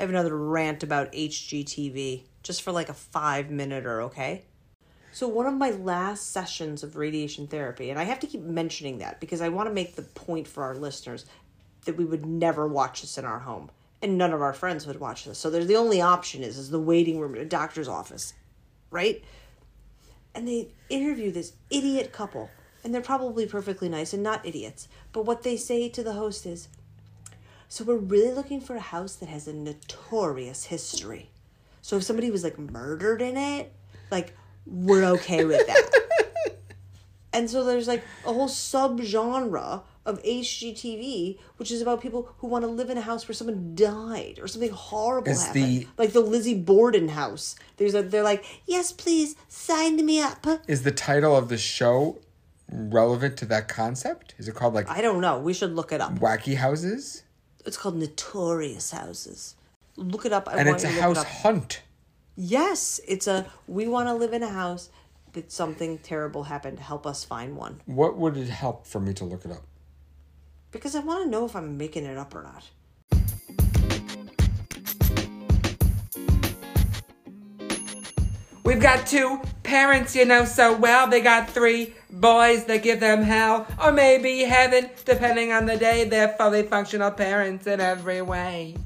I have another rant about HGTV just for like a five minute or okay? So, one of my last sessions of radiation therapy, and I have to keep mentioning that because I want to make the point for our listeners that we would never watch this in our home, and none of our friends would watch this. So, there's the only option is is the waiting room at a doctor's office, right? And they interview this idiot couple, and they're probably perfectly nice and not idiots. But what they say to the host is, "So we're really looking for a house that has a notorious history. So if somebody was like murdered in it, like." we're okay with that. and so there's like a whole subgenre of HGTV, which is about people who want to live in a house where someone died or something horrible Is happened, the- like the Lizzie Borden house. There's a they're like, yes, please sign me up. Is the title of the show relevant to that concept? Is it called like I don't know. We should look it up. Wacky Houses? It's called Notorious Houses. Look it up. I And want it's a look it house hunt. Yes, it's a. We want to live in a house that something terrible happened. Help us find one. What would it help for me to look it up? Because I want to know if I'm making it up or not. We've got two parents you know so well. They got three boys that give them hell, or maybe heaven, depending on the day. They're fully functional parents in every way.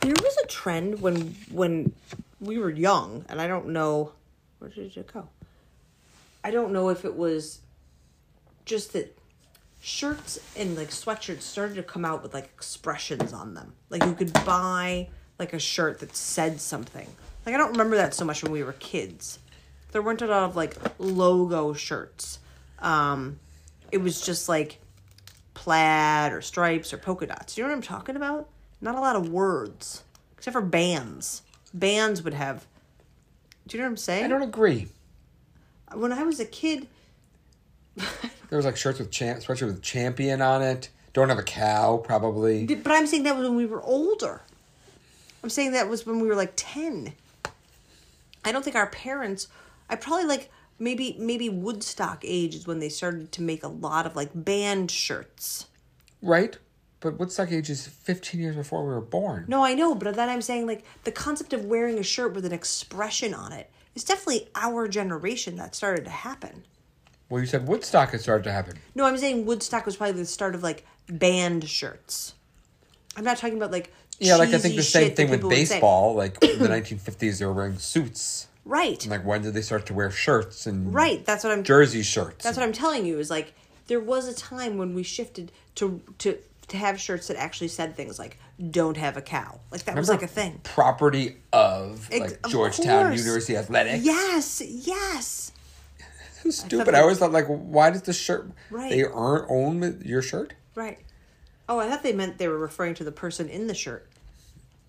There was a trend when when we were young, and I don't know where did it go. I don't know if it was just that shirts and like sweatshirts started to come out with like expressions on them. Like you could buy like a shirt that said something. Like I don't remember that so much when we were kids. There weren't a lot of like logo shirts. Um it was just like plaid or stripes or polka dots. Do you know what I'm talking about? Not a lot of words, except for bands. Bands would have. Do you know what I'm saying? I don't agree. When I was a kid, There was like shirts with champ, sweatshirt with champion on it. Don't have a cow, probably. but I'm saying that was when we were older. I'm saying that was when we were like ten. I don't think our parents. I probably like maybe maybe Woodstock age is when they started to make a lot of like band shirts. Right? But Woodstock age is 15 years before we were born. No, I know, but then I'm saying like the concept of wearing a shirt with an expression on it is definitely our generation that started to happen. Well, you said Woodstock had started to happen. No, I'm saying Woodstock was probably the start of like band shirts. I'm not talking about like Yeah, like I think the same thing with people would say. baseball. Like in the 1950s, they were wearing suits. Right. And like when did they start to wear shirts and Right. That's what I'm jersey shirts? That's what I'm telling you is like there was a time when we shifted to to to have shirts that actually said things like "Don't have a cow." Like that was like a thing. Property of Ex- like of Georgetown course. University Athletics. Yes. Yes. Stupid. they- I always thought like, why does the shirt? Right. They own your shirt. Right. Oh, I thought they meant they were referring to the person in the shirt.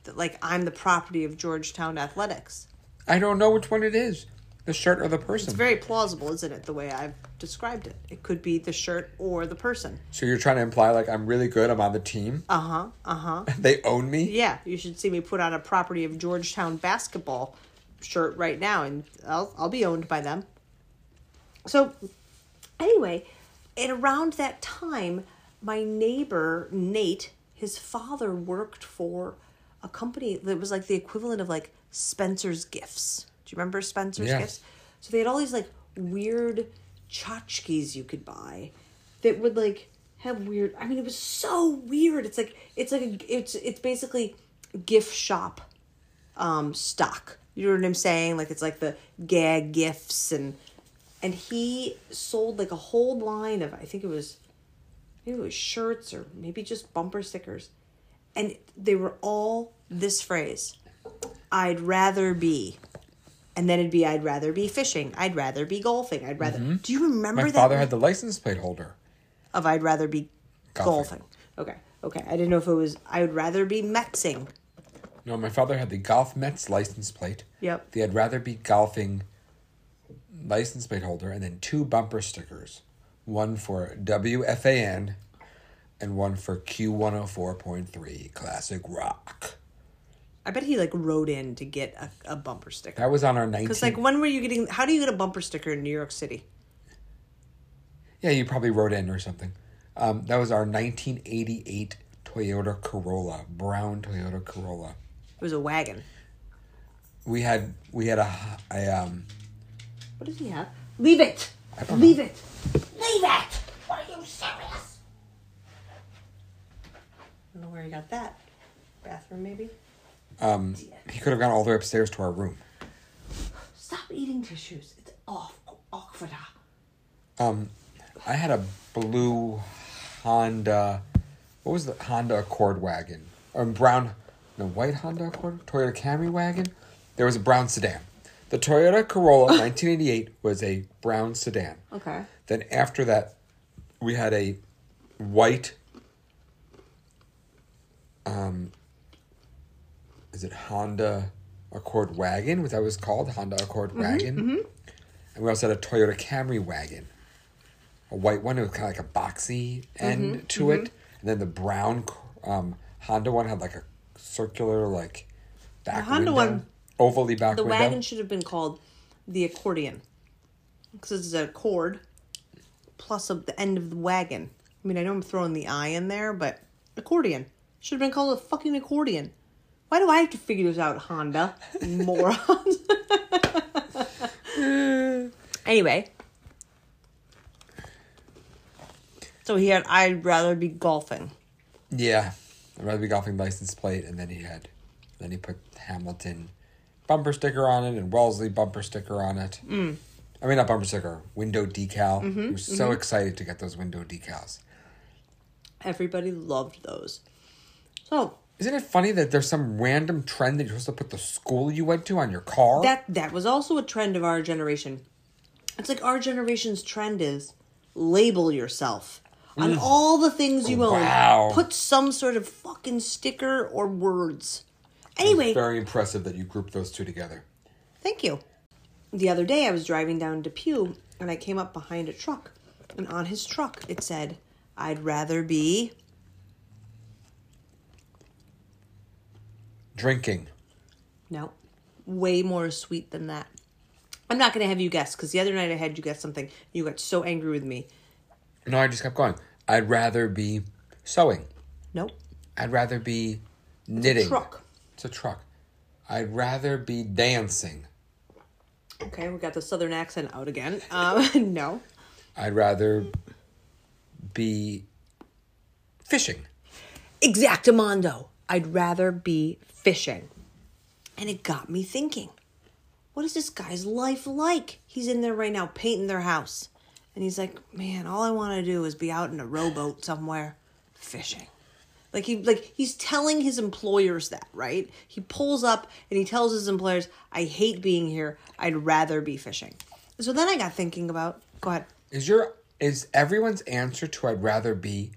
That like I'm the property of Georgetown Athletics. I don't know which one it is, the shirt or the person. It's very plausible, isn't it? The way I've described it. It could be the shirt or the person. so you're trying to imply like I'm really good. I'm on the team. Uh huh. Uh huh. They own me. Yeah, you should see me put on a property of Georgetown basketball shirt right now, and I'll I'll be owned by them. So, anyway, at around that time, my neighbor Nate, his father worked for a company that was like the equivalent of like Spencer's Gifts. Do you remember Spencer's. Gifts? So they had all these like weird tchotchkes you could buy that would like have weird. I mean, it was so weird. It's like it's like a, it's it's basically gift shop um stock. You know what I'm saying? Like it's like the gag gifts and and he sold like a whole line of I think it was maybe it was shirts or maybe just bumper stickers. And they were all this phrase. I'd rather be. And then it'd be I'd rather be fishing. I'd rather be golfing. I'd rather mm-hmm. Do you remember My that? father had the license plate holder. of I'd rather be golfing. Golfing. Okay. Okay. I didn't know if it was I would rather be Metsing. No, my father had the golf Mets license plate. Yep. The I'd rather be golfing license plate holder, and then two bumper stickers, one for WFAN, and one for Q one hundred four point three classic rock. I bet he like rode in to get a, a bumper sticker. That was on our nineteen. Because like when were you getting how do you get a bumper sticker in New York City? yeah, you probably rode in or something. Um, that was our 1988 Toyota Corolla, brown Toyota Corolla. It was a wagon. We had we had a, a um What does he have? Leave it. Leave it. Leave it. Are you serious? I don't know where he got that. Bathroom, maybe. um he could have gone all the way upstairs to our room. Stop eating tissues. It's off. Awkward. Um, I had a blue Honda. What was the Honda Accord wagon? Or brown, no white Honda Accord, Toyota Camry wagon. There was a brown sedan. The Toyota Corolla 1988 was a brown sedan. Okay. Then after that, we had a white. Um. Is it Honda Accord wagon? What that was called Honda Accord wagon. And we also had a Toyota Camry wagon, a white one. It was kind of like a boxy end to it, and then the brown um, Honda one had like a circular like back Honda window, one- ovally back The window. wagon should have been called the accordion. Because it's a cord plus of the end of the wagon. I mean, I know I'm throwing the I in there, but accordion. Should have been called a fucking accordion. Why do I have to figure this out, Honda? Morons. anyway. So he had, I'd rather be golfing. Yeah, I'd rather be golfing license plate, and then he had, then he put Hamilton bumper sticker on it and Wellesley bumper sticker on it. Mm. I mean, not bumper sticker, window decal. Mm-hmm, he was so mm-hmm. excited to get those window decals. Everybody loved those. So Isn't it funny that there's some random trend that you're supposed to put the school you went to on your car? That that was also a trend of our generation. It's like our generation's trend is label yourself on mm. all the things you own. Wow. Put some sort of fucking sticker or words. Anyway, Very impressive that you grouped those two together. thank you. The other day I was driving down Depew and I came up behind a truck and on his truck it said, "I'd rather be Drinking. No. Way more sweet than that. I'm not going to have you guess because the other night I had you guess something. You got so angry with me. No, I just kept going. I'd rather be sewing. Nope. I'd rather be knitting. Truck. It's a truck. I'd rather be dancing. Okay, we got the southern accent out again. Um, no. I'd rather be fishing. Exactamundo. I'd rather be fishing. And it got me thinking what is this guy's life like? He's in there right now painting their house. And he's like, man, all I want to do is be out in a rowboat somewhere fishing. Like he like he's telling his employers that, right? He pulls up and he tells his employers, I hate being here. I'd rather be fishing. So then I got thinking about go ahead. Is your is everyone's answer to I'd rather be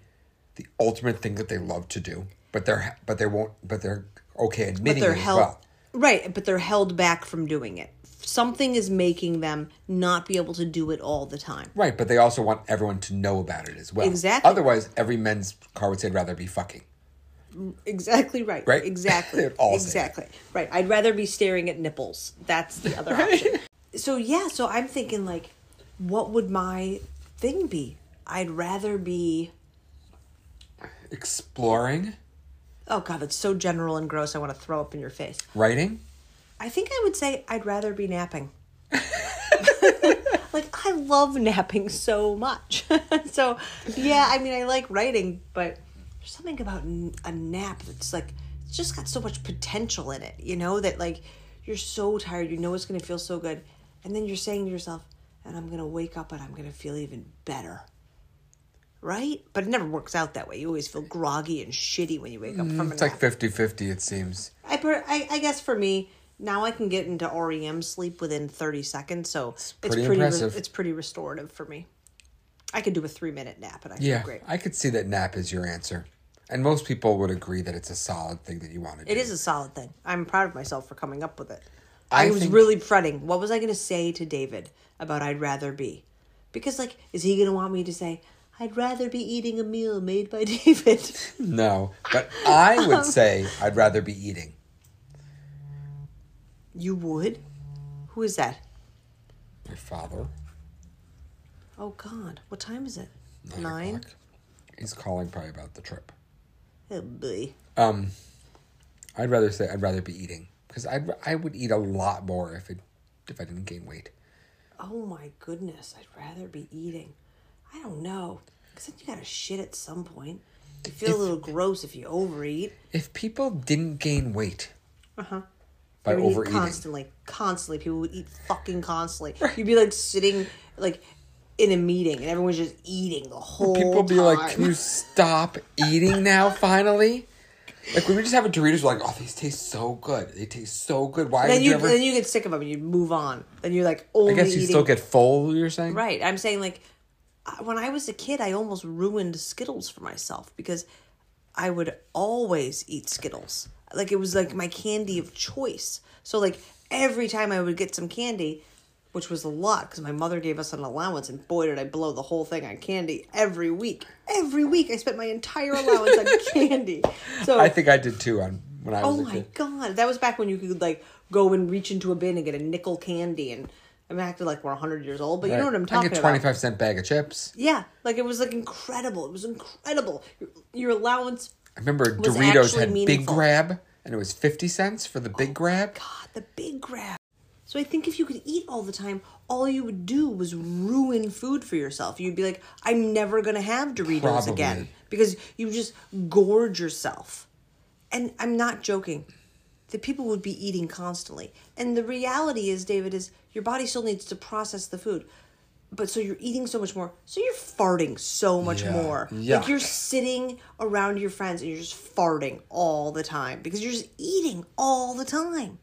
the ultimate thing that they love to do, but they're but they won't but they're okay but admitting they're it as held well. Right but they're held back from doing it. Something is making them not be able to do it all the time. Right, but they also want everyone to know about it as well. Exactly. Otherwise, every men's car would say I'd rather be fucking. exactly right. Right? exactly. Exactly. Right i'd rather be staring at nipples. That's the other option. So yeah so i'm thinking like what would my thing be? I'd rather be Exploring, oh god that's so general and gross i want to throw up in your face writing, I think I would say I'd rather be napping. like I love napping so much. so yeah, I mean I like writing, but there's something about a nap that's like it's just got so much potential in it, you know, that like you're so tired, you know it's going to feel so good, and then you're saying to yourself, and I'm going to wake up and I'm going to feel even better. Right? But it never works out that way. You always feel groggy and shitty when you wake up from a Mm, it's nap. like 50 50, it seems. I, per, I I guess for me now I can get into REM sleep within thirty seconds, so it's pretty pretty re- it's pretty restorative for me. I could do a three minute nap and I feel Yeah, great. I could see that nap is your answer. And most people would agree that it's a solid thing that you want to do. It is a solid thing. I'm proud of myself for coming up with it. I, I was think- really fretting. What was I going to say to David about I'd rather be? Because like, is he going to want me to say I'd rather be eating a meal made by David? No, but I would say I'd rather be eating. you would. Who is that? My father. Oh God, what time is it? Nine Nine. He's calling probably about the trip. Oh boy. Um, I'd rather say I'd rather be eating because I'd I would eat a lot more if it if I didn't gain weight. Oh my goodness, I'd rather be eating. I don't know. Because then you gotta shit at some point. You feel a little gross if you overeat. If people didn't gain weight Uh-huh. by They would eat overeating, constantly. Constantly. People would eat fucking constantly. You'd be like sitting like in a meeting and everyone's just eating the whole people be time. like, "Can you stop eating now?" Finally, like when we just have a Doritos, we're like, "Oh, these taste so good. They taste so good. Why then you, you ever?" then you get sick of them and you move on. Then you're like only I guess you eating still get full. You're saying, Right. I'm saying like when I was a kid, I almost ruined Skittles for myself because I would always eat Skittles. Like it was like my candy of choice. So like every time I would get some candy, which was a lot because my mother gave us an allowance, and boy did I blow the whole thing on candy every week. Every week I spent my entire allowance on candy. So I think I did too. On when I was Oh my kid. god, that was back when you could like go and reach into a bin and get a nickel candy, and I'm acting like we're hundred years old, but you know what I'm I talking get about. twenty five cent bag of chips. Yeah, like it was like incredible. It was incredible. Your, your allowance, I remember Was Doritos actually had Big meaningful. Oh Grab, and it was fifty cents for the Big oh Grab. God, the big grab. So I think if you could eat all the time, all you would do was ruin food for yourself. You'd be like, I'm never gonna have Doritos Probably. again because you just gorge yourself. And I'm not joking. The people would be eating constantly. And the reality is, David, is your body still needs to process the food. But so you're eating so much more. So you're farting so much Yeah. more. Like you're sitting around your friends and you're just farting all the time because you're just eating all the time.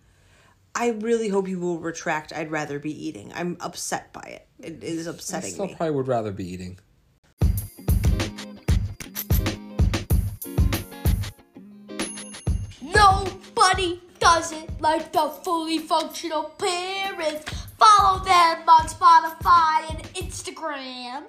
I really hope you will retract. I'd rather be eating. I'm upset by it. It is I upsetting still me. probably would rather be eating. Nobody does it like the fully functional parents. Follow them on Spotify and Instagram.